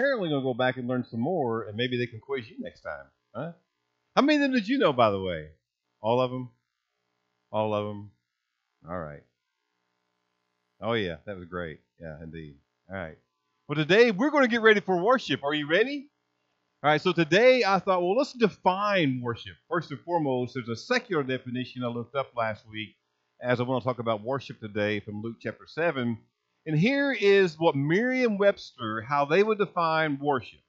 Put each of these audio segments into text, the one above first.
apparently going to go back and learn some more, and maybe they can quiz you next time. Huh? How many of them did you know, by the way? All of them? All of them? All right. Oh, yeah, that was great. Yeah, indeed. All right. Well, today we're going to get ready for worship. Are you ready? All right, so today I thought, well, let's define worship. First and foremost, there's a secular definition I looked up last week as I want to talk about worship today from Luke chapter 7. And here is what Merriam Webster, how they would define worship.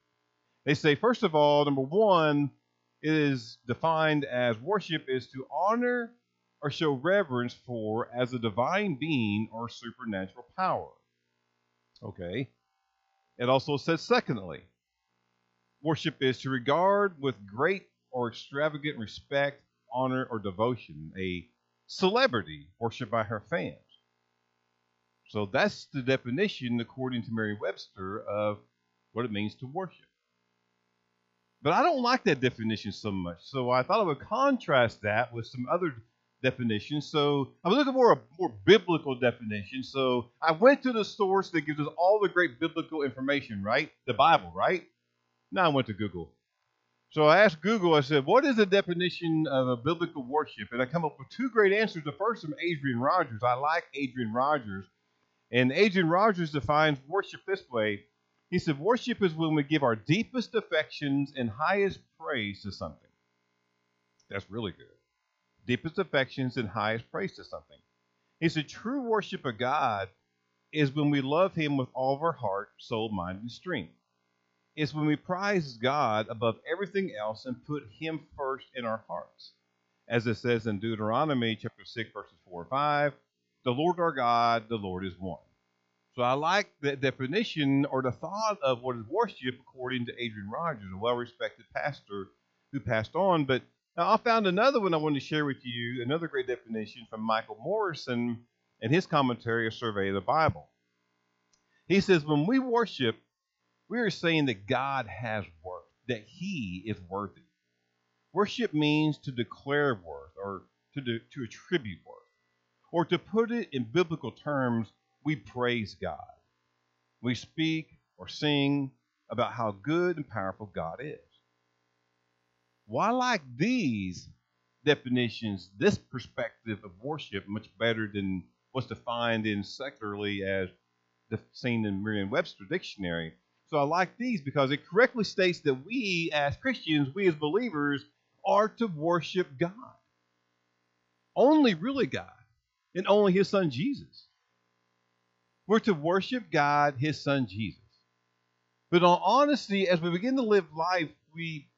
They say, first of all, number one, it is defined as worship is to honor or show reverence for as a divine being or supernatural power. Okay. It also says, secondly, worship is to regard with great or extravagant respect, honor, or devotion a celebrity worshiped by her fans. So that's the definition, according to Merriam Webster, of what it means to worship. But I don't like that definition so much. So I thought I would contrast that with some other definitions. So I was looking for a more biblical definition. So I went to the source that gives us all the great biblical information, right? The Bible, right? Now I went to Google. So I asked Google, I said, what is the definition of a biblical worship? And I come up with two great answers. The first from Adrian Rogers. I like Adrian Rogers. And Adrian Rogers defines worship this way. He said, Worship is when we give our deepest affections and highest praise to something. That's really good. Deepest affections and highest praise to something. He said, True worship of God is when we love Him with all of our heart, soul, mind, and strength. It's when we prize God above everything else and put Him first in our hearts. As it says in Deuteronomy chapter 6, verses 4 and 5, the Lord our God, the Lord is one. So I like the definition or the thought of what is worship according to Adrian Rogers, a well respected pastor who passed on. But now I found another one I wanted to share with you, another great definition from Michael Morrison in his commentary, A Survey of the Bible. He says, When we worship, we are saying that God has worth, that He is worthy. Worship means to declare worth or to, do, to attribute worth. Or to put it in biblical terms, we praise God. We speak or sing about how good and powerful God is. Why like these definitions, this perspective of worship, much better than what's defined in secularly as seen in Merriam-Webster dictionary. So I like these because it correctly states that we as Christians, we as believers, are to worship God. Only really God and only his son Jesus. We're to worship God, his son Jesus. But on honesty, as we begin to live life, we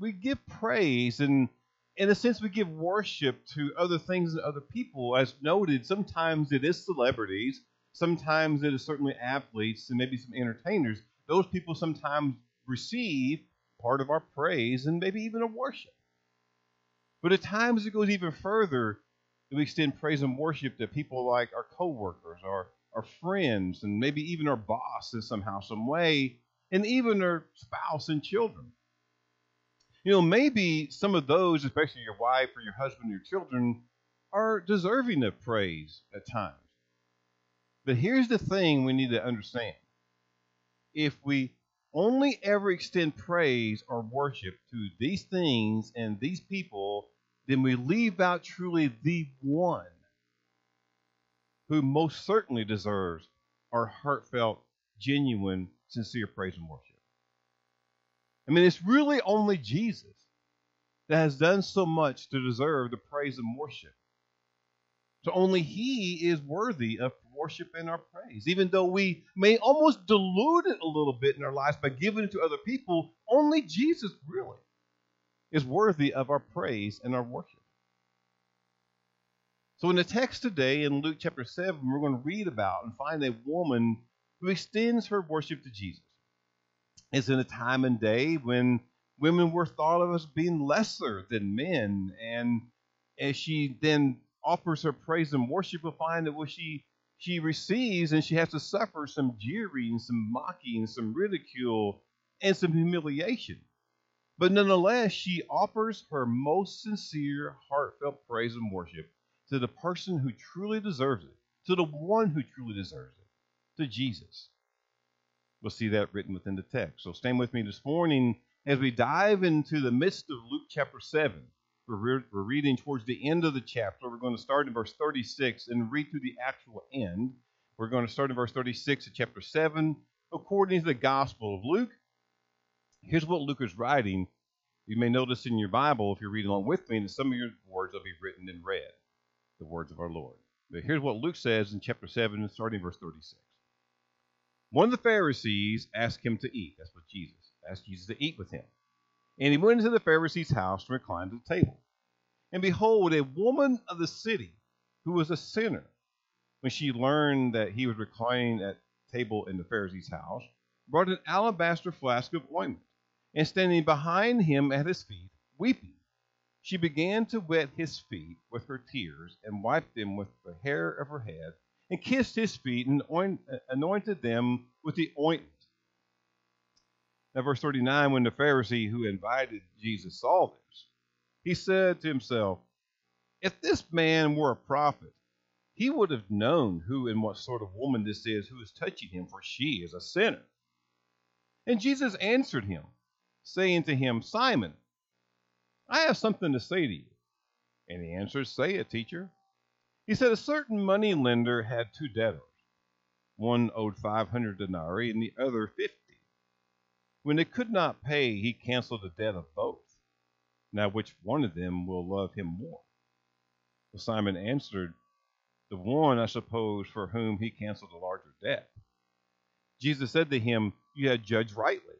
we give praise and in a sense we give worship to other things and other people. As noted, sometimes it is celebrities, sometimes it is certainly athletes and maybe some entertainers. Those people sometimes receive part of our praise and maybe even a worship. But at times it goes even further we extend praise and worship to people like our coworkers, our, our friends, and maybe even our boss in somehow, some way, and even our spouse and children. You know, maybe some of those, especially your wife or your husband or your children, are deserving of praise at times. But here's the thing we need to understand. If we only ever extend praise or worship to these things and these people then we leave out truly the one who most certainly deserves our heartfelt, genuine, sincere praise and worship. I mean, it's really only Jesus that has done so much to deserve the praise and worship. So only He is worthy of worship and our praise. Even though we may almost dilute it a little bit in our lives by giving it to other people, only Jesus really is worthy of our praise and our worship. So, in the text today in Luke chapter 7, we're going to read about and find a woman who extends her worship to Jesus. It's in a time and day when women were thought of as being lesser than men. And as she then offers her praise and worship, we'll find that what she she receives and she has to suffer some jeering, some mocking, some ridicule, and some humiliation. But nonetheless, she offers her most sincere, heartfelt praise and worship to the person who truly deserves it, to the one who truly deserves it, to Jesus. We'll see that written within the text. So stand with me this morning as we dive into the midst of Luke chapter 7. We're, re- we're reading towards the end of the chapter. We're going to start in verse 36 and read through the actual end. We're going to start in verse 36 of chapter 7, according to the Gospel of Luke. Here's what Luke is writing. You may notice in your Bible, if you're reading along with me, that some of your words will be written in red, the words of our Lord. But here's what Luke says in chapter 7, starting verse 36. One of the Pharisees asked him to eat. That's what Jesus asked Jesus to eat with him. And he went into the Pharisee's house and reclined at the table. And behold, a woman of the city who was a sinner, when she learned that he was reclining at table in the Pharisee's house, brought an alabaster flask of ointment, and standing behind him at his feet, weeping, she began to wet his feet with her tears, and wiped them with the hair of her head, and kissed his feet, and anointed them with the ointment. Now, verse 39 when the Pharisee who invited Jesus saw this, he said to himself, If this man were a prophet, he would have known who and what sort of woman this is who is touching him, for she is a sinner. And Jesus answered him, saying to him, Simon, I have something to say to you. And he answered, Say it, teacher. He said, A certain money lender had two debtors. One owed 500 denarii and the other 50. When they could not pay, he canceled the debt of both. Now, which one of them will love him more? Well, Simon answered, The one, I suppose, for whom he canceled a larger debt. Jesus said to him, You have judged rightly.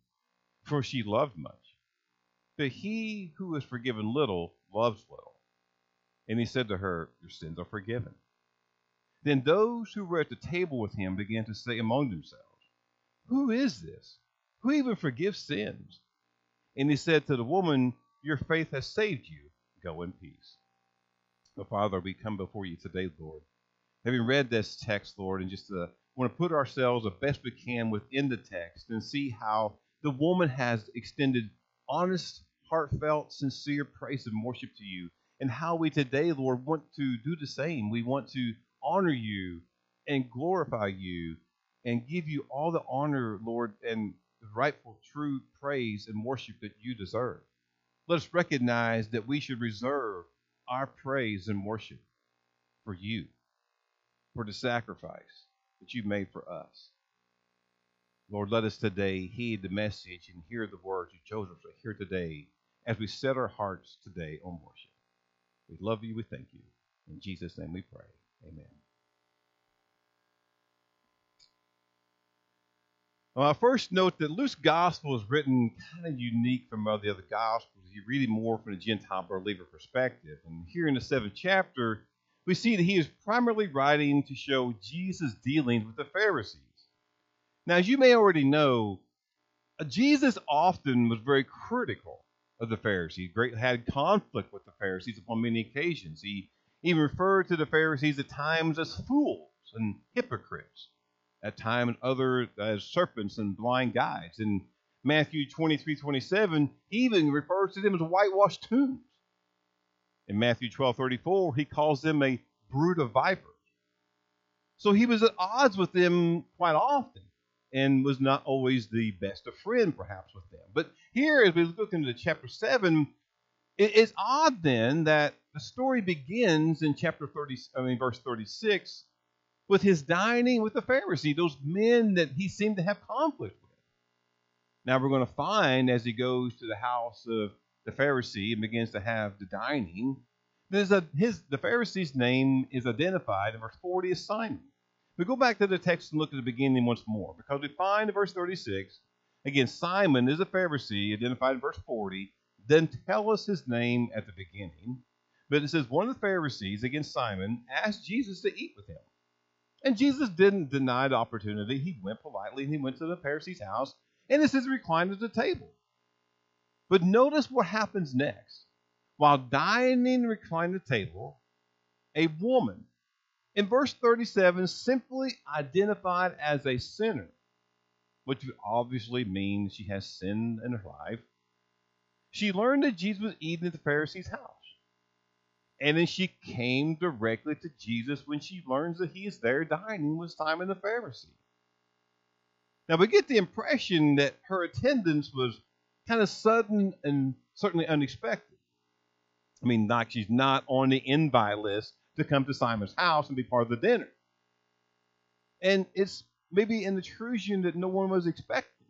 for she loved much. But he who is forgiven little loves little. And he said to her, Your sins are forgiven. Then those who were at the table with him began to say among themselves, Who is this? Who even forgives sins? And he said to the woman, Your faith has saved you. Go in peace. But Father, we come before you today, Lord. Having read this text, Lord, and just uh, want to put ourselves the best we can within the text and see how the woman has extended honest heartfelt, sincere praise and worship to you. And how we today, Lord, want to do the same. We want to honor you and glorify you and give you all the honor, Lord, and rightful, true praise and worship that you deserve. Let us recognize that we should reserve our praise and worship for you, for the sacrifice that you made for us. Lord, let us today heed the message and hear the words you chose us to hear today as we set our hearts today on worship. We love you. We thank you. In Jesus' name we pray. Amen. Well, I first note that Luke's gospel is written kind of unique from all the other gospels. You read it more from a Gentile believer perspective. And here in the seventh chapter, we see that he is primarily writing to show Jesus' dealings with the Pharisees. Now, as you may already know, uh, Jesus often was very critical of the Pharisees. Great had conflict with the Pharisees upon many occasions. He even referred to the Pharisees at times as fools and hypocrites, at times other as serpents and blind guides. In Matthew 23, 27, he even refers to them as whitewashed tombs. In Matthew 12, 34, he calls them a brood of vipers. So he was at odds with them quite often and was not always the best of friend, perhaps, with them. But here, as we look into chapter 7, it's odd then that the story begins in chapter 30, I mean, verse 36, with his dining with the Pharisee, those men that he seemed to have conflict with. Now we're going to find as he goes to the house of the Pharisee and begins to have the dining, there's a his the Pharisee's name is identified in verse 40 as Simon. We go back to the text and look at the beginning once more because we find in verse 36, again, Simon is a Pharisee, identified in verse 40. Then tell us his name at the beginning. But it says, one of the Pharisees, against Simon, asked Jesus to eat with him. And Jesus didn't deny the opportunity. He went politely and he went to the Pharisee's house And it says reclined at the table. But notice what happens next. While dining reclined at the table, a woman, in verse 37, simply identified as a sinner, which would obviously means she has sinned in her life. She learned that Jesus was eating at the Pharisee's house. And then she came directly to Jesus when she learns that he is there dining with Simon the Pharisee. Now we get the impression that her attendance was kind of sudden and certainly unexpected. I mean, like she's not on the invite list to come to Simon's house and be part of the dinner. And it's maybe an intrusion that no one was expecting.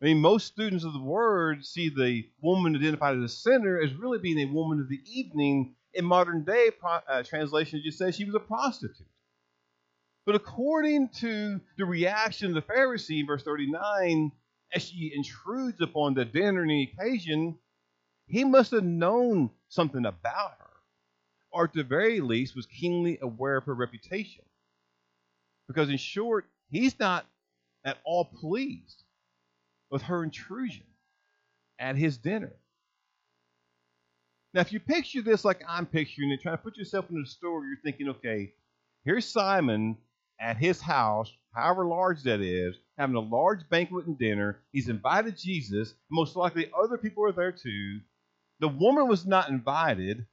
I mean, most students of the word see the woman identified as a sinner as really being a woman of the evening. In modern day uh, translation, just says she was a prostitute. But according to the reaction of the Pharisee, in verse 39, as she intrudes upon the dinner and the occasion, he must have known something about her, or at the very least was keenly aware of her reputation. Because, in short, he's not at all pleased with her intrusion at his dinner. Now, if you picture this like I'm picturing it, trying to put yourself in the story, you're thinking, okay, here's Simon at his house, however large that is, having a large banquet and dinner. He's invited Jesus. Most likely other people are there too. The woman was not invited.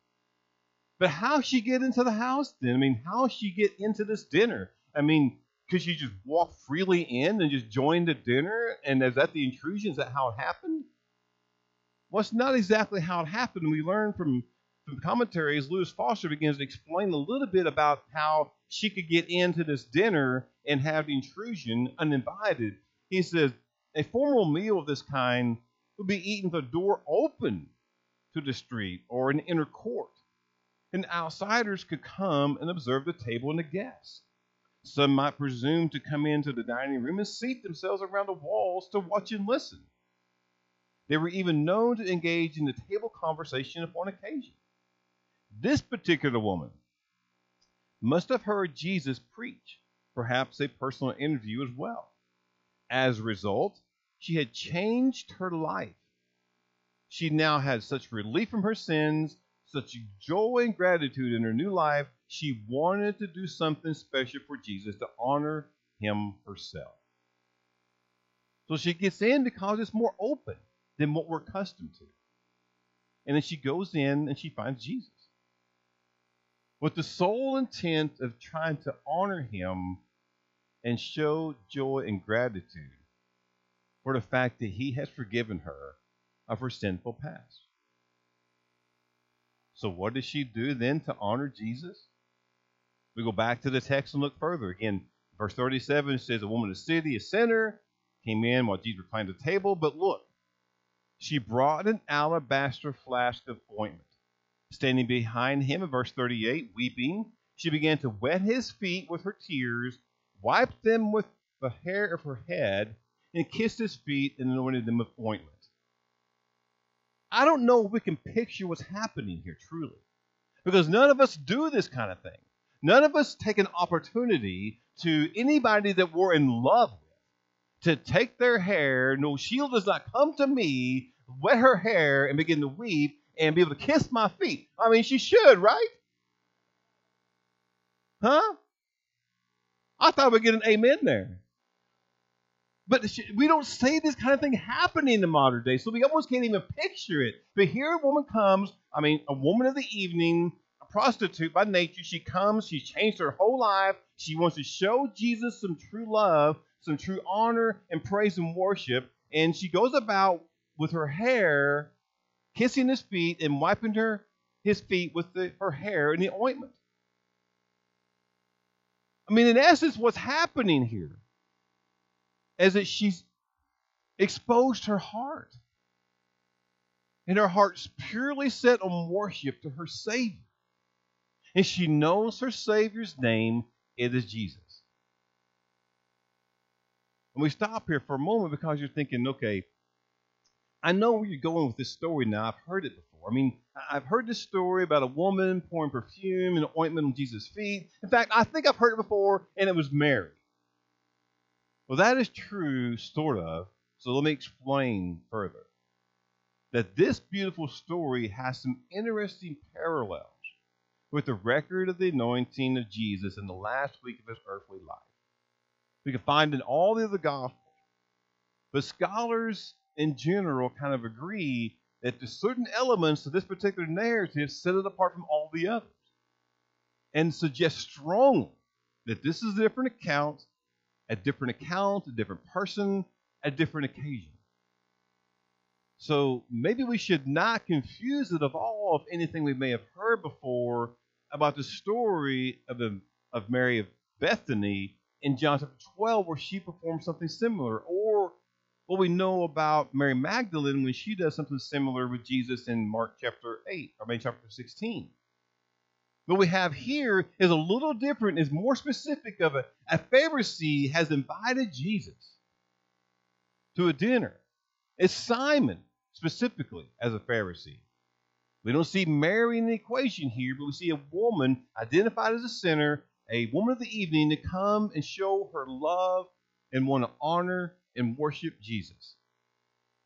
But how she get into the house then? I mean, how she get into this dinner? I mean, could she just walk freely in and just join the dinner? And is that the intrusion? Is that how it happened? Well, it's not exactly how it happened. We learn from, from commentaries, Lewis Foster begins to explain a little bit about how she could get into this dinner and have the intrusion uninvited. He says, a formal meal of this kind would be eaten with the door open to the street or an inner court, and outsiders could come and observe the table and the guests. Some might presume to come into the dining room and seat themselves around the walls to watch and listen. They were even known to engage in the table conversation upon occasion. This particular woman must have heard Jesus preach, perhaps a personal interview as well. As a result, she had changed her life. She now had such relief from her sins, such joy and gratitude in her new life, she wanted to do something special for Jesus to honor him herself. So she gets in because it's more open than what we're accustomed to. And then she goes in and she finds Jesus with the sole intent of trying to honor him and show joy and gratitude for the fact that he has forgiven her of her sinful past. So, what does she do then to honor Jesus? We go back to the text and look further. Again, verse 37 says, A woman of the city, a sinner, came in while Jesus reclined at the table. But look, she brought an alabaster flask of ointment Standing behind him in verse 38, weeping, she began to wet his feet with her tears, wiped them with the hair of her head, and kissed his feet and anointed them with ointment. I don't know if we can picture what's happening here truly, because none of us do this kind of thing. None of us take an opportunity to anybody that we're in love with to take their hair. No, she does not come to me, wet her hair, and begin to weep and be able to kiss my feet. I mean, she should, right? Huh? I thought we'd get an amen there. But we don't see this kind of thing happening in the modern day, so we almost can't even picture it. But here a woman comes, I mean, a woman of the evening, a prostitute by nature. She comes, she's changed her whole life. She wants to show Jesus some true love, some true honor and praise and worship. And she goes about with her hair kissing his feet and wiping her his feet with the, her hair and the ointment. I mean, in essence, what's happening here is that she's exposed her heart. And her heart's purely set on worship to her Savior. And she knows her Savior's name, it is Jesus. And we stop here for a moment because you're thinking, okay, I know where you're going with this story now. I've heard it before. I mean, I've heard this story about a woman pouring perfume and ointment on Jesus' feet. In fact, I think I've heard it before, and it was Mary. Well, that is true, sort of, So let me explain further. That this beautiful story has some interesting parallels with the record of the anointing of Jesus in the last week of his earthly life. We can find in all the other Gospels. But scholars in general kind of agree that there's certain elements of this particular narrative set it apart from all the others and suggest strongly that this is a different account, a different account, a different person, a different occasion. So maybe we should not confuse it of all of anything we may have heard before about the story of, the, of Mary of Bethany in John chapter 12, where she performed something similar, or what we know about Mary Magdalene when she does something similar with Jesus in Mark chapter 8, or maybe chapter 16. What we have here is a little different, is more specific of a, a Pharisee has invited Jesus to a dinner. It's Simon specifically as a Pharisee. We don't see Mary in the equation here, but we see a woman identified as a sinner, a woman of the evening to come and show her love and want to honor and worship Jesus.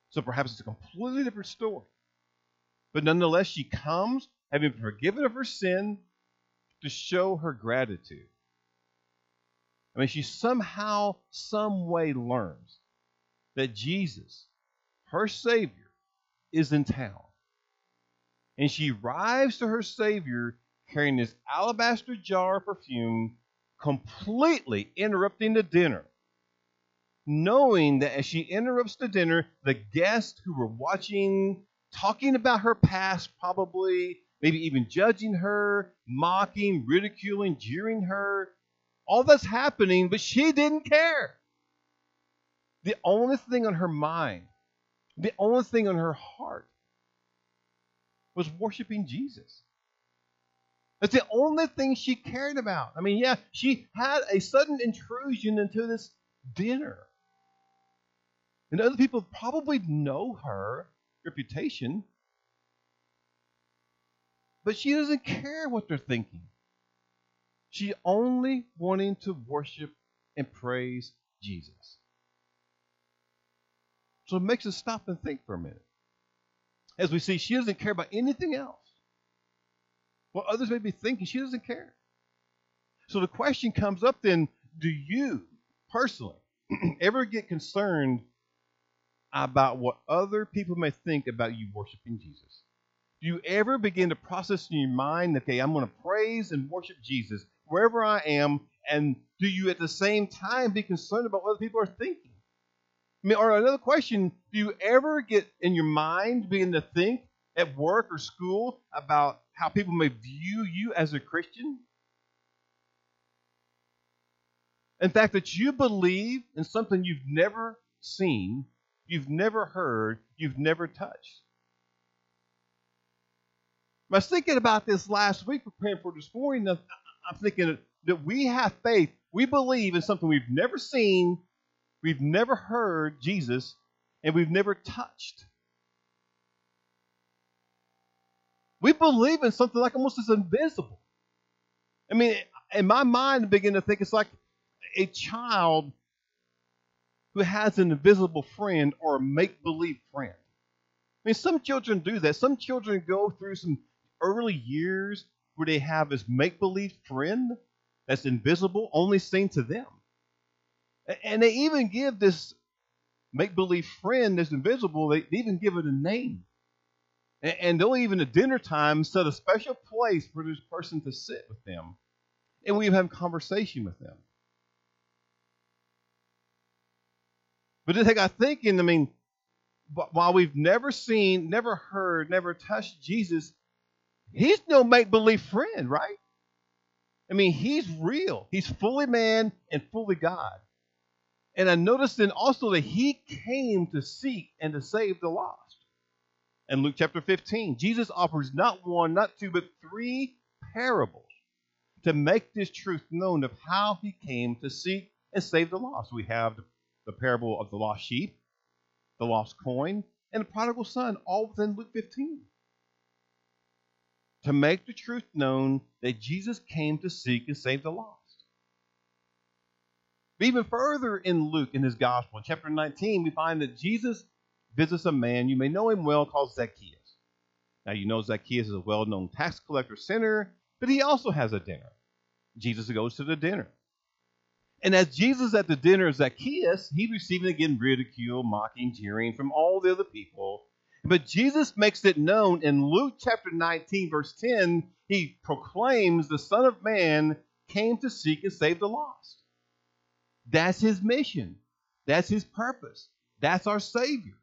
So perhaps it's a completely different story. But nonetheless, she comes, having been forgiven of her sin, to show her gratitude. I mean, she somehow, some way learns that Jesus, her Savior, is in town. And she arrives to her Savior carrying this alabaster jar of perfume, completely interrupting the dinner knowing that as she interrupts the dinner, the guests who were watching, talking about her past, probably, maybe even judging her, mocking, ridiculing, jeering her, all that's happening, but she didn't care. The only thing on her mind, the only thing on her heart was worshiping Jesus. That's the only thing she cared about. I mean, yeah, she had a sudden intrusion into this dinner. And other people probably know her reputation, but she doesn't care what they're thinking. She's only wanting to worship and praise Jesus. So it makes us stop and think for a minute. As we see, she doesn't care about anything else. What others may be thinking, she doesn't care. So the question comes up then do you personally ever get concerned about what other people may think about you worshiping Jesus? Do you ever begin to process in your mind, okay, I'm going to praise and worship Jesus wherever I am, and do you at the same time be concerned about what other people are thinking? I mean, or another question, do you ever get in your mind begin to think at work or school about how people may view you as a Christian? In fact, that you believe in something you've never seen you've never heard, you've never touched. I was thinking about this last week, preparing for this morning. I'm thinking that we have faith. We believe in something we've never seen, we've never heard Jesus, and we've never touched. We believe in something like almost as invisible. I mean, in my mind, I begin to think it's like a child who has an invisible friend or a make believe friend. I mean, some children do that. Some children go through some early years where they have this make believe friend that's invisible, only seen to them. And they even give this make believe friend that's invisible, they even give it a name. And they'll even at dinner time set a special place for this person to sit with them. And we have conversation with them. But the thing I thinking, I mean, while we've never seen, never heard, never touched Jesus, he's no make believe friend, right? I mean, he's real. He's fully man and fully God. And I noticed then also that he came to seek and to save the lost. In Luke chapter 15, Jesus offers not one, not two, but three parables to make this truth known of how he came to seek and save the lost. We have the the parable of the lost sheep, the lost coin, and the prodigal son, all within Luke 15. To make the truth known that Jesus came to seek and save the lost. But even further in Luke, in his gospel, in chapter 19, we find that Jesus visits a man, you may know him well, called Zacchaeus. Now, you know Zacchaeus is a well known tax collector sinner, but he also has a dinner. Jesus goes to the dinner. And as Jesus at the dinner of Zacchaeus, he's receiving again ridicule, mocking, jeering from all the other people. But Jesus makes it known in Luke chapter 19, verse 10, he proclaims the Son of Man came to seek and save the lost. That's his mission. That's his purpose. That's our Savior.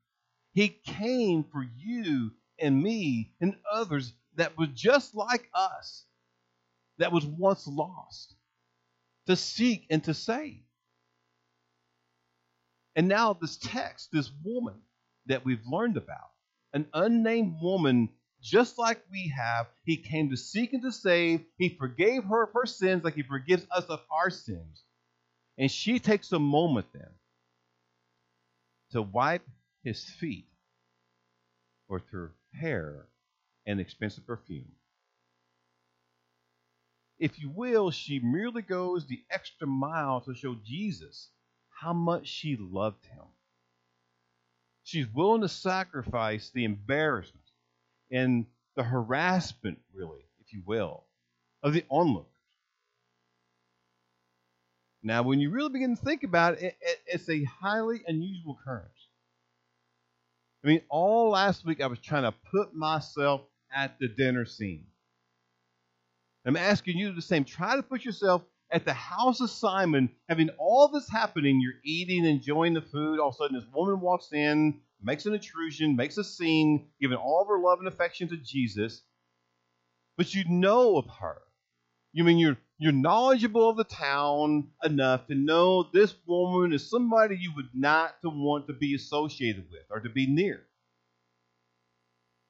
He came for you and me and others that was just like us, that was once lost, to seek and to save. And now, this text, this woman that we've learned about, an unnamed woman just like we have, he came to seek and to save. He forgave her of her sins like he forgives us of our sins. And she takes a moment then to wipe his feet with her hair and expensive perfume. If you will, she merely goes the extra mile to show Jesus how much she loved him. She's willing to sacrifice the embarrassment and the harassment, really, if you will, of the onlookers. Now, when you really begin to think about it, it, it, it's a highly unusual occurrence. I mean, all last week I was trying to put myself at the dinner scene. I'm asking you the same. Try to put yourself at the house of Simon, having all this happening. You're eating, enjoying the food. All of a sudden, this woman walks in, makes an intrusion, makes a scene, giving all of her love and affection to Jesus. But you know of her. You mean you're you're knowledgeable of the town enough to know this woman is somebody you would not to want to be associated with or to be near.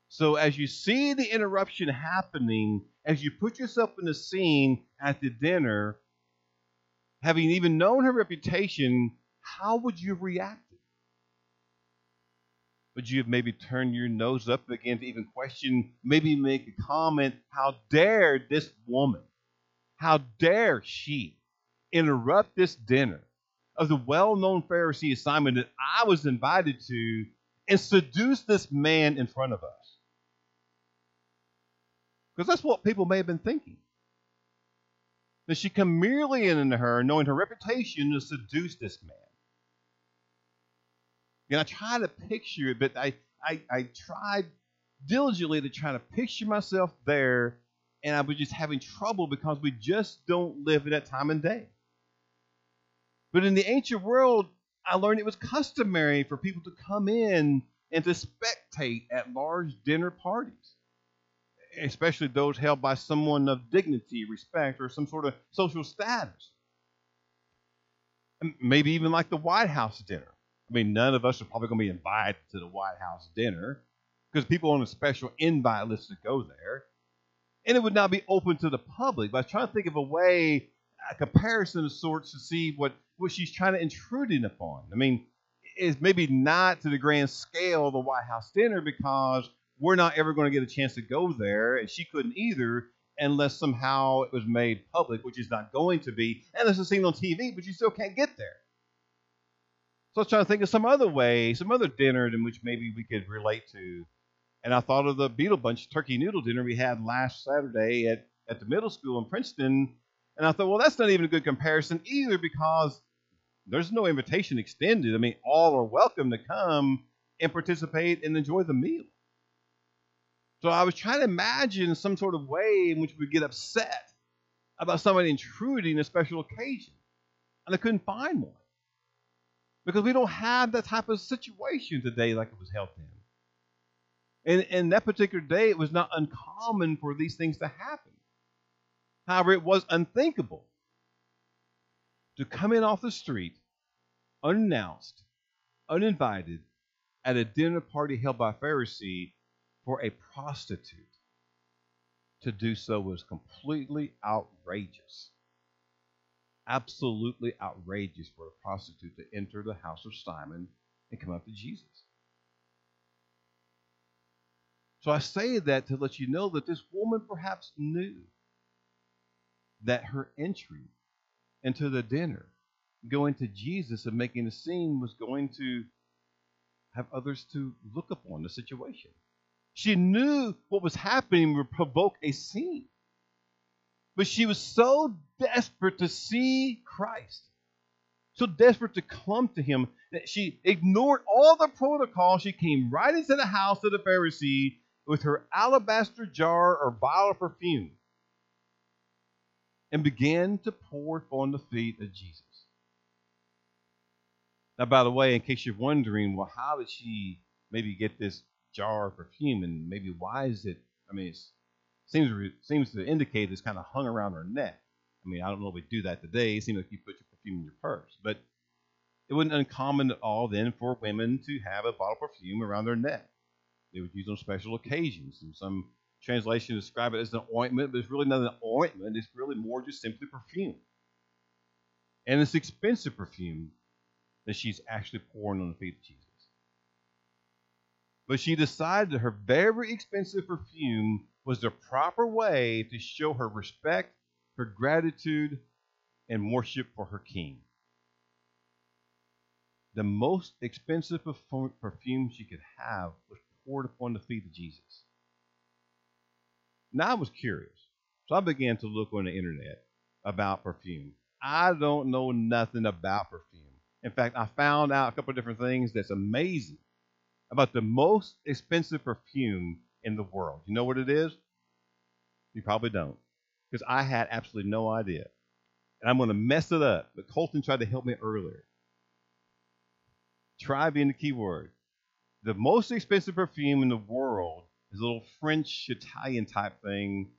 So as you see the interruption happening, as you put yourself in the scene at the dinner, having even known her reputation, how would you have reacted? Would you have maybe turned your nose up again to even question, maybe make a comment, how dare this woman? How dare she interrupt this dinner of the well known Pharisee Simon that I was invited to and seduce this man in front of us? Because that's what people may have been thinking. That she come merely into her, knowing her reputation, to seduce this man. And I try to picture it, but I, I, I tried diligently to try to picture myself there and I was just having trouble because we just don't live in that time and day. But in the ancient world, I learned it was customary for people to come in and to spectate at large dinner parties, especially those held by someone of dignity, respect, or some sort of social status. Maybe even like the White House dinner. I mean, none of us are probably going to be invited to the White House dinner because people on a special invite list to go there and it would not be open to the public. But I was trying to think of a way, a comparison of sorts to see what, what she's trying to intrude in upon. I mean, it's maybe not to the grand scale of the White House dinner because we're not ever going to get a chance to go there, and she couldn't either unless somehow it was made public, which is not going to be, unless it's seen on TV, but you still can't get there. So I was trying to think of some other way, some other dinner in which maybe we could relate to and I thought of the Beetle Bunch turkey noodle dinner we had last Saturday at, at the middle school in Princeton. And I thought, well, that's not even a good comparison either because there's no invitation extended. I mean, all are welcome to come and participate and enjoy the meal. So I was trying to imagine some sort of way in which we would get upset about somebody intruding a special occasion. And I couldn't find one. Because we don't have that type of situation today like it was held then. And, and that particular day, it was not uncommon for these things to happen. However, it was unthinkable to come in off the street unannounced, uninvited, at a dinner party held by a Pharisee for a prostitute. To do so was completely outrageous. Absolutely outrageous for a prostitute to enter the house of Simon and come up to Jesus. So I say that to let you know that this woman perhaps knew that her entry into the dinner going to Jesus and making a scene was going to have others to look upon the situation. She knew what was happening would provoke a scene. But she was so desperate to see Christ, so desperate to come to him, that she ignored all the protocol. She came right into the house of the Pharisee with her alabaster jar or vial of perfume and began to pour on the feet of Jesus. Now, by the way, in case you're wondering, well, how did she maybe get this jar of perfume, and maybe why is it? I mean, it seems seems to indicate it's kind of hung around her neck. I mean, I don't know if we do that today. It seems like you put your perfume in your purse, but it wasn't uncommon at all then for women to have a bottle of perfume around their neck. They would use on special occasions, and some translations describe it as an ointment, but it's really not an ointment. It's really more just simply perfume, and it's expensive perfume that she's actually pouring on the feet of Jesus. But she decided that her very expensive perfume was the proper way to show her respect, her gratitude, and worship for her king. The most expensive perfume she could have was poured upon the feet of Jesus. Now I was curious, so I began to look on the internet about perfume. I don't know nothing about perfume. In fact, I found out a couple different things that's amazing about the most expensive perfume in the world. You know what it is? You probably don't, because I had absolutely no idea. And I'm going to mess it up, but Colton tried to help me earlier. Try being the keyword. The most expensive perfume in the world is a little French Italian type thing,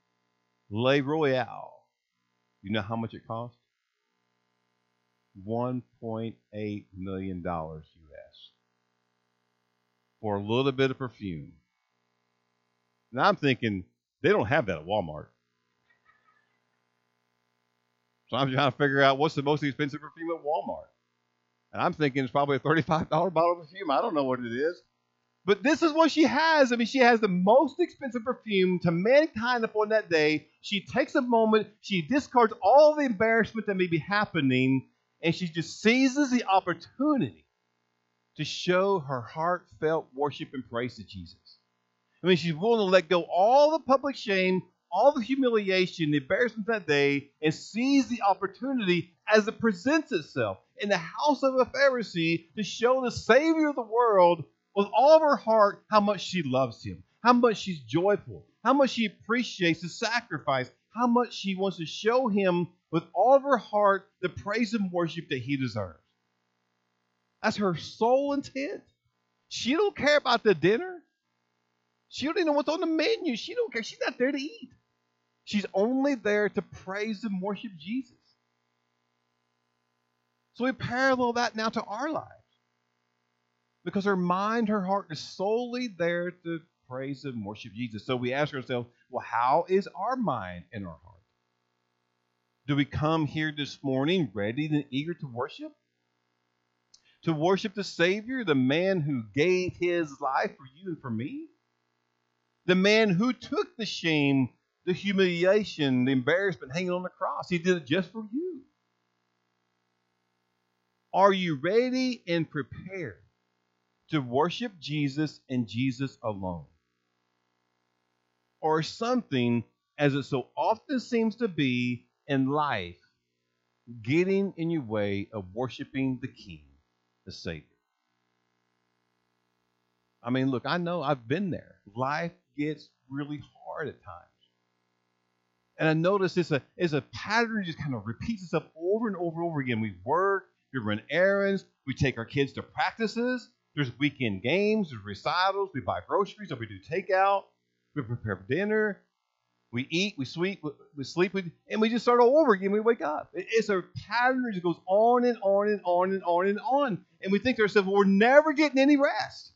Le Royale. You know how much it costs? $1.8 million for a little bit of perfume. And I'm thinking they don't have that at Walmart. So I'm trying to figure out what's the most expensive perfume at Walmart. And I'm thinking it's probably a $35 bottle of perfume. I don't know what it is. But this is what she has. I mean, she has the most expensive perfume to mankind upon that day. She takes a moment, she discards all the embarrassment that may be happening, and she just seizes the opportunity to show her heartfelt worship and praise to Jesus. I mean, she's willing to let go all the public shame, all the humiliation, the embarrassment that day, and seize the opportunity as it presents itself in the house of a Pharisee to show the Savior of the world with all of her heart how much she loves him, how much she's joyful, how much she appreciates the sacrifice, how much she wants to show him with all of her heart the praise and worship that he deserves. That's her sole intent. She don't care about the dinner. She don't even know what's on the menu. She don't care. She's not there to eat. She's only there to praise and worship Jesus. So we parallel that now to our lives. Because her mind, her heart is solely there to praise and worship Jesus. So we ask ourselves, well, how is our mind and our heart? Do we come here this morning ready and eager to worship? To worship the Savior, the man who gave his life for you and for me? The man who took the shame, the humiliation, the embarrassment hanging on the cross. He did it just for you. Are you ready and prepared to worship Jesus and Jesus alone? Or something, as it so often seems to be, in life getting in your way of worshiping the King, the Savior. I mean, look, I know I've been there. Life gets really hard at times. And I notice it's a, it's a pattern that just kind of repeats itself over and over and over again. We work, we run errands, we take our kids to practices, there's weekend games, there's recitals, we buy groceries, or we do takeout, we prepare dinner, we eat, we sleep, we sleep, and we just start all over again. We wake up. It's a pattern that goes on and on and on and on and on. And we think to ourselves, well, we're never getting any rest.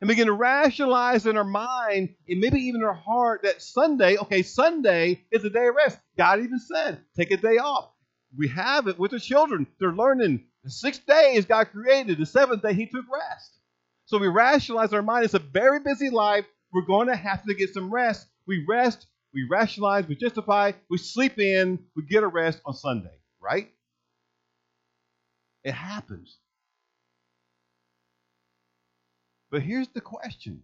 And begin to rationalize in our mind and maybe even our heart that Sunday, okay, Sunday is a day of rest. God even said, take a day off. We have it with the children. They're learning. The sixth day is God created. The seventh day, He took rest. So we rationalize our mind. It's a very busy life. We're going to have to get some rest. We rest we rationalize, we justify, we sleep in, we get a rest on Sunday, right? It happens. But here's the question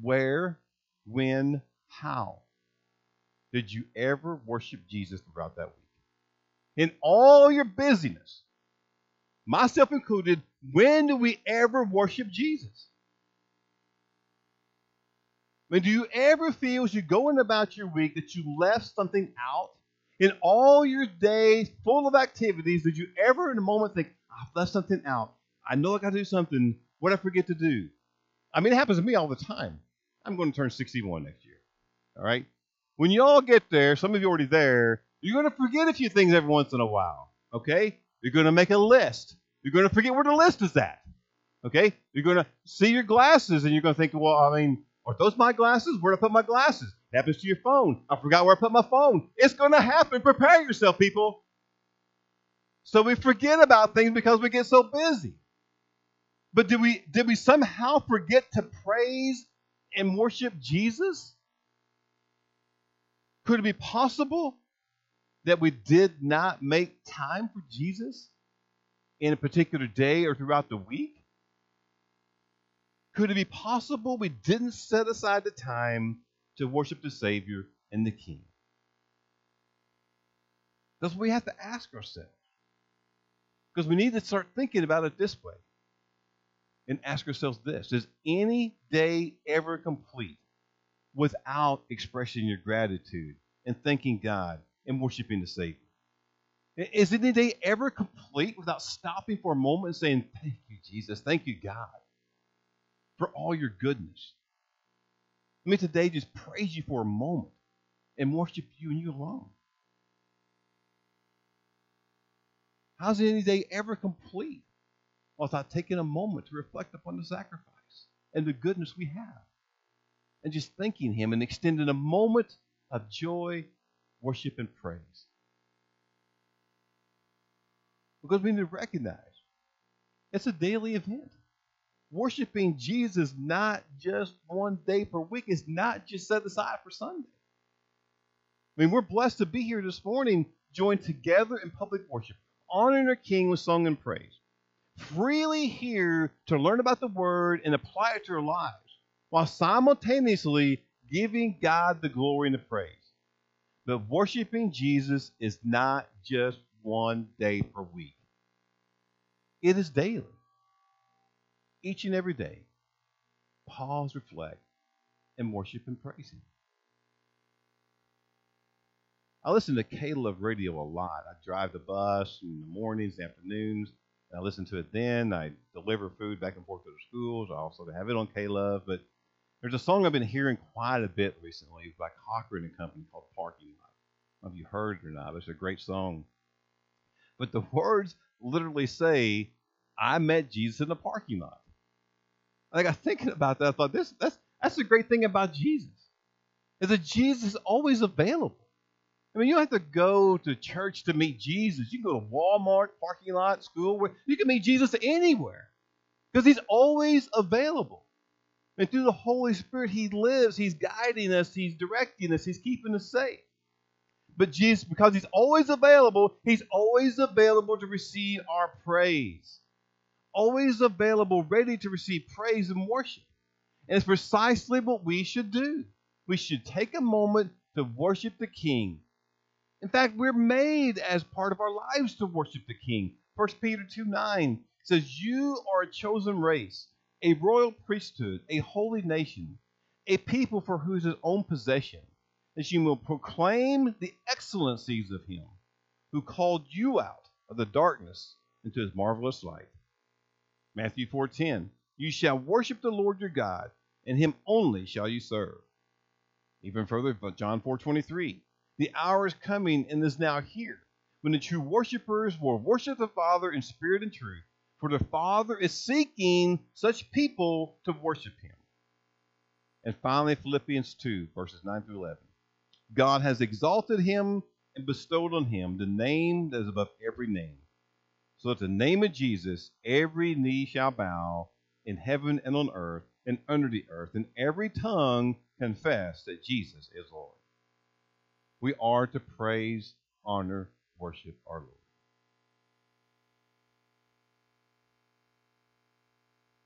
Where, when, how did you ever worship Jesus throughout that week? In all your busyness, myself included, when do we ever worship Jesus? Mean, do you ever feel as you're going about your week that you left something out? In all your days full of activities, did you ever in a moment think, I've left something out? I know I got to do something. What I forget to do? I mean, it happens to me all the time. I'm going to turn 61 next year. All right? When you all get there, some of you already there, you're going to forget a few things every once in a while. Okay? You're going to make a list. You're going to forget where the list is at. Okay? You're going to see your glasses and you're going to think, well, I mean, are those my glasses? Where I put my glasses? It happens to your phone. I forgot where I put my phone. It's going to happen. Prepare yourself, people. So we forget about things because we get so busy. But did we did we somehow forget to praise and worship Jesus? Could it be possible that we did not make time for Jesus in a particular day or throughout the week? Could it be possible we didn't set aside the time to worship the Savior and the King? That's what we have to ask ourselves. Because we need to start thinking about it this way and ask ourselves this Is any day ever complete without expressing your gratitude and thanking God and worshiping the Savior? Is any day ever complete without stopping for a moment and saying, Thank you, Jesus. Thank you, God for all your goodness. Let me today just praise you for a moment and worship you and you alone. How's any day ever complete without taking a moment to reflect upon the sacrifice and the goodness we have? And just thanking Him and extending a moment of joy, worship, and praise. Because we need to recognize it's a daily event worshiping Jesus not just one day per week. It's not just set aside for Sunday. I mean, we're blessed to be here this morning, joined together in public worship, honoring our King with song and praise. Freely here to learn about the Word and apply it to our lives, while simultaneously giving God the glory and the praise. But worshiping Jesus is not just one day per week, it is daily each and every day, pause, reflect, and worship and praise Him. I listen to K-Love radio a lot. I drive the bus in the mornings, afternoons. And I listen to it then. I deliver food back and forth to the schools. I also have it on K-Love. But there's a song I've been hearing quite a bit recently by Cochren and Company called Parking Lot. I don't know if you heard it or not. It's a great song. But the words literally say, I met Jesus in the parking lot. I got thinking about that. I thought this that's that's the great thing about Jesus. Is that Jesus is always available. I mean, you don't have to go to church to meet Jesus. You can go to Walmart, parking lot, school, where you can meet Jesus anywhere. Because he's always available. And through the Holy Spirit, he lives, he's guiding us, he's directing us, he's keeping us safe. But Jesus, because he's always available, he's always available to receive our praise always available, ready to receive praise and worship. And it's precisely what we should do. We should take a moment to worship the King. In fact, we're made as part of our lives to worship the King. 1 Peter 2 9 says, You are a chosen race, a royal priesthood, a holy nation, a people for whose own possession, that you will proclaim the excellencies of Him who called you out of the darkness into His marvelous light. Matthew 4:10. You shall worship the Lord your God, and him only shall you serve. Even further, John 4:23. The hour is coming and is now here when the true worshipers will worship the Father in spirit and truth, for the Father is seeking such people to worship him. And finally, Philippians 2, verses 9 through 11. God has exalted him and bestowed on him the name that is above every name so that the name of Jesus every knee shall bow in heaven and on earth and under the earth, and every tongue confess that Jesus is Lord. We are to praise, honor, worship our Lord.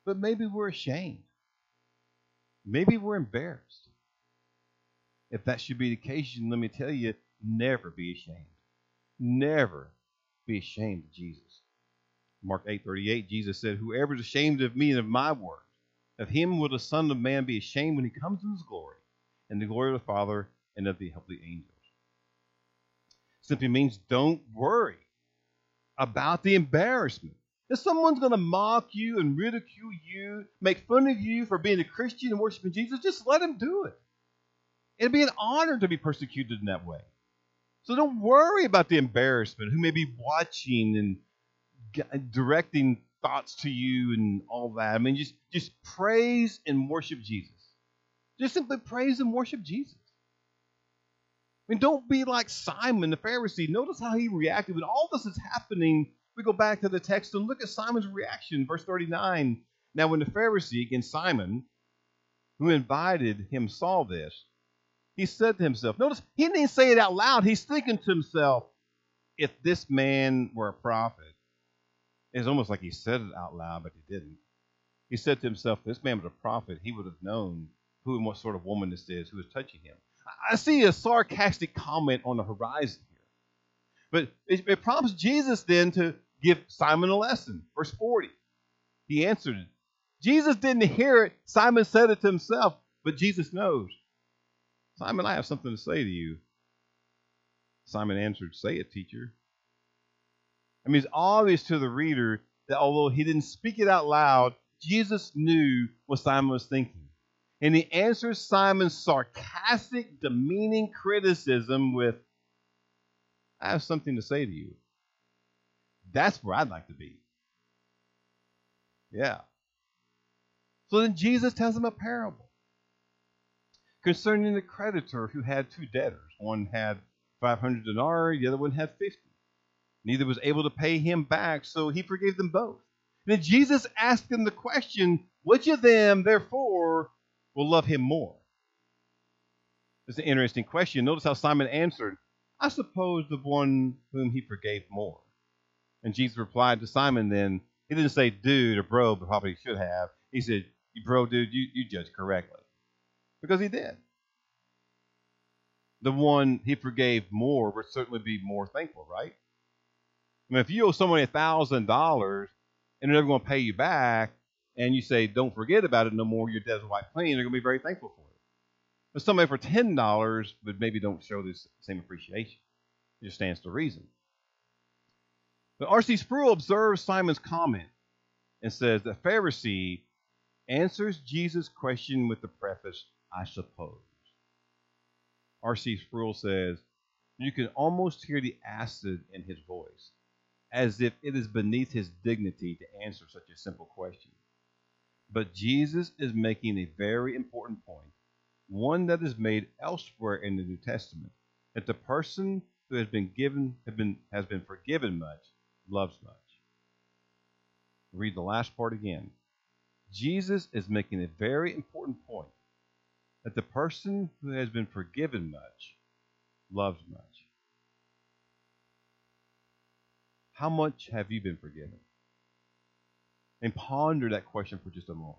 But maybe we're ashamed. Maybe we're embarrassed. If that should be the case, let me tell you never be ashamed. Never be ashamed of Jesus. Mark 8:38, Jesus said, "Whoever is ashamed of me and of my word, of him will the Son of Man be ashamed when he comes in his glory, and the glory of the Father and of the heavenly angels." Simply means don't worry about the embarrassment. If someone's going to mock you and ridicule you, make fun of you for being a Christian and worshiping Jesus, just let them do it. It'd be an honor to be persecuted in that way. So don't worry about the embarrassment, who may be watching and directing thoughts to you and all that. I mean, just, just praise and worship Jesus. Just simply praise and worship Jesus. I mean, don't be like Simon the Pharisee. Notice how he reacted when all this is happening. We go back to the text and look at Simon's reaction, verse 39. Now, when the Pharisee, again Simon, who invited him, saw this, he said to himself, notice he didn't say it out loud. He's thinking to himself, if this man were a prophet, it's almost like he said it out loud, but he didn't. He said to himself, this man was a prophet, he would have known who and what sort of woman this is who is touching him. I see a sarcastic comment on the horizon here. But it, it prompts Jesus then to give Simon a lesson. Verse 40. He answered it. Jesus didn't hear it. Simon said it to himself, but Jesus knows. Simon, I have something to say to you. Simon answered, Say it, teacher. I mean, it's obvious to the reader that although he didn't speak it out loud, Jesus knew what Simon was thinking. And he answers Simon's sarcastic, demeaning criticism with, I have something to say to you. That's where I'd like to be. Yeah. So then Jesus tells him a parable concerning the creditor who had two debtors. One had 500 denarii, the other one had 50. Neither was able to pay him back, so he forgave them both. And then Jesus asked them the question, which of them, therefore, will love him more? It's an interesting question. Notice how Simon answered, I suppose the one whom he forgave more. And Jesus replied to Simon then, he didn't say dude or bro, but probably should have. He said, bro, dude, you, you judge correctly. Because he did. The one he forgave more would certainly be more thankful, right? I mean, if you owe somebody a thousand dollars and they're never going to pay you back, and you say, "Don't forget about it no more," your debt's wiped clean, they're going to be very thankful for it. But somebody for ten dollars, but maybe don't show this same appreciation. It just stands to reason. But R.C. Sproul observes Simon's comment and says the Pharisee answers Jesus' question with the preface, I suppose. R.C. Sproul says, You can almost hear the acid in his voice, as if it is beneath his dignity to answer such a simple question. But Jesus is making a very important point, one that is made elsewhere in the New Testament, that the person who has been given been, has been forgiven much loves much. Read the last part again. Jesus is making a very important point that the person who has been forgiven much loves much. How much have you been forgiven? And ponder that question for just a moment.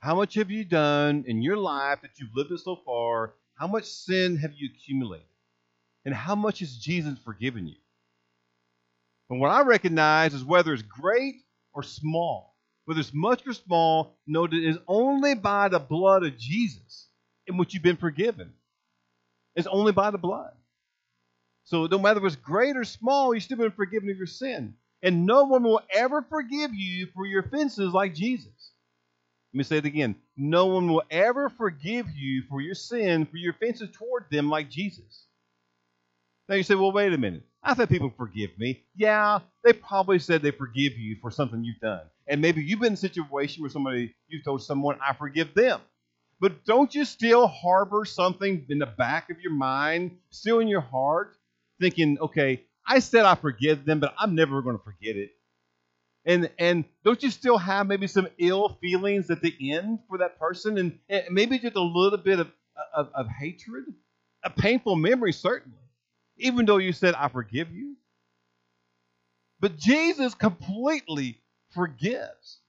How much have you done in your life that you've lived it so far? How much sin have you accumulated? And how much has Jesus forgiven you? And what I recognize is whether it's great or small, whether it's much or small, know that it is only by the blood of Jesus in which you've been forgiven. It's only by the blood. So no matter if it's great or small, you've still been forgiven of your sin. And no one will ever forgive you for your offenses like Jesus. Let me say it again. No one will ever forgive you for your sin, for your offenses toward them like Jesus. Now you say, well, wait a minute. I've had people forgive me. Yeah, they probably said they forgive you for something you've done. And maybe you've been in a situation where somebody, you've told someone, I forgive them. But don't you still harbor something in the back of your mind, still in your heart, thinking, okay, I said I forgive them, but I'm never going to forget it. And and don't you still have maybe some ill feelings at the end for that person, and, and maybe just a little bit of, of, of hatred, a painful memory, certainly even though you said, I forgive you. But Jesus completely forgives.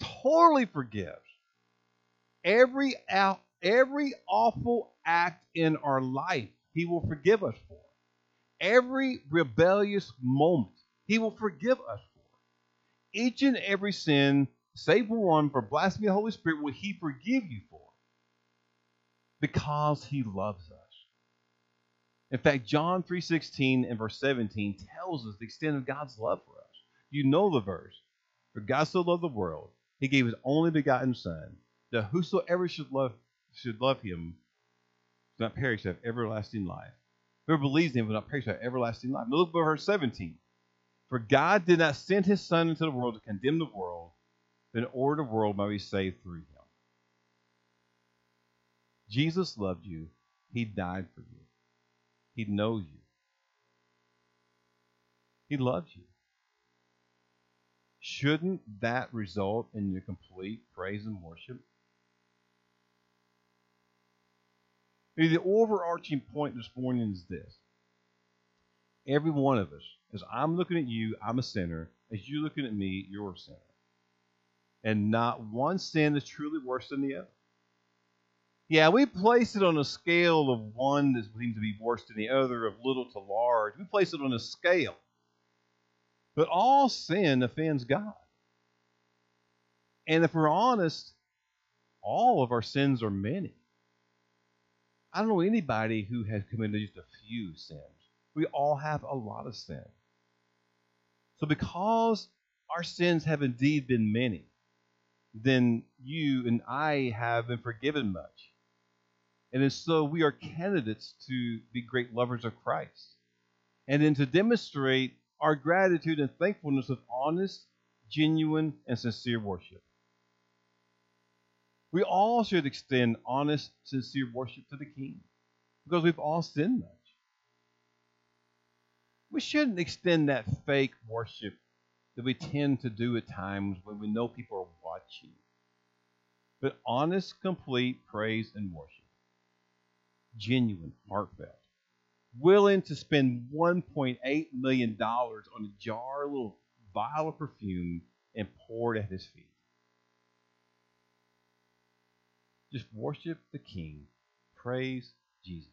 totally forgives. Every every awful act in our life, He will forgive us for. Every rebellious moment, He will forgive us for. Each and every sin, save one for blasphemy of the Holy Spirit, will He forgive you for because He loves us. In fact, John 3:16 and verse 17 tells us the extent of God's love for us. You know the verse. For God so loved the world, he gave his only begotten Son, that whosoever should love should love him should not perish, have everlasting life. Whoever believes in him will not perish, have everlasting life. Look at verse 17. For God did not send his Son into the world to condemn the world, but in order the world might be saved through him. Jesus loved you. He died for you. He knows you. He loves you. Shouldn't that result in your complete praise and worship? The overarching point this morning is this. Every one of us, as I'm looking at you, I'm a sinner. As you're looking at me, you're a sinner. And not one sin is truly worse than the other. Yeah, we place it on a scale of one that seems to be worse than the other, of little to large. We place it on a scale. But all sin offends God. And if we're honest, all of our sins are many. I don't know anybody who has committed just a few sins. We all have a lot of sin. So, because our sins have indeed been many, then you and I have been forgiven much. And so we are candidates to be great lovers of Christ. And then to demonstrate our gratitude and thankfulness with honest, genuine, and sincere worship. We all should extend honest, sincere worship to the King because we've all sinned much. We shouldn't extend that fake worship that we tend to do at times when we know people are watching. But honest, complete praise and worship genuine, heartfelt, willing to spend $1.8 million on a jar, a little vial of perfume, and pour it at his feet. Just worship the King. Praise Jesus.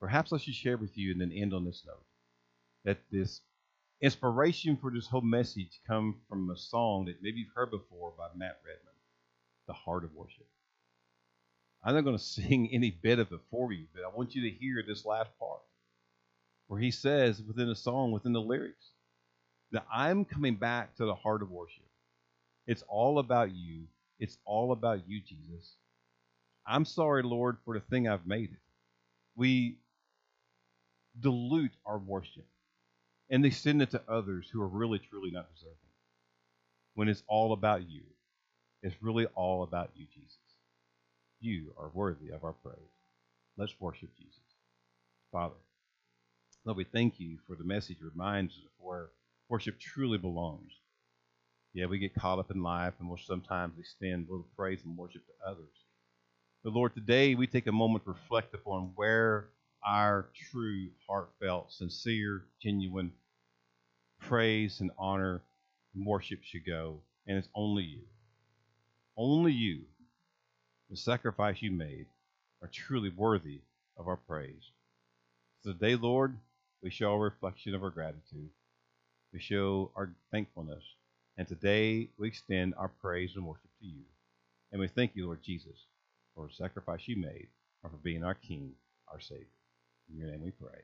Perhaps I should share with you and then end on this note that this inspiration for this whole message come from a song that maybe you've heard before by Matt Redman, The Heart of Worship. I'm not going to sing any bit of it for you, but I want you to hear this last part where he says within the song, within the lyrics, that I'm coming back to the heart of worship. It's all about you. It's all about you, Jesus. I'm sorry, Lord, for the thing I've made it. We dilute our worship and they send it to others who are really, truly not deserving. When it's all about you, it's really all about you, Jesus. You are worthy of our praise. Let's worship Jesus. Father, Lord, we thank you for the message reminds us of where worship truly belongs. Yeah, we get caught up in life and we'll sometimes extend a little praise and worship to others. But Lord, today we take a moment to reflect upon where our true, heartfelt, sincere, genuine praise and honor and worship should go. And it's only you. Only you the sacrifice you made are truly worthy of our praise. So today, Lord, we show a reflection of our gratitude. We show our thankfulness. And today we extend our praise and worship to you. And we thank you, Lord Jesus, for the sacrifice you made and for being our King, our Savior. In your name we pray.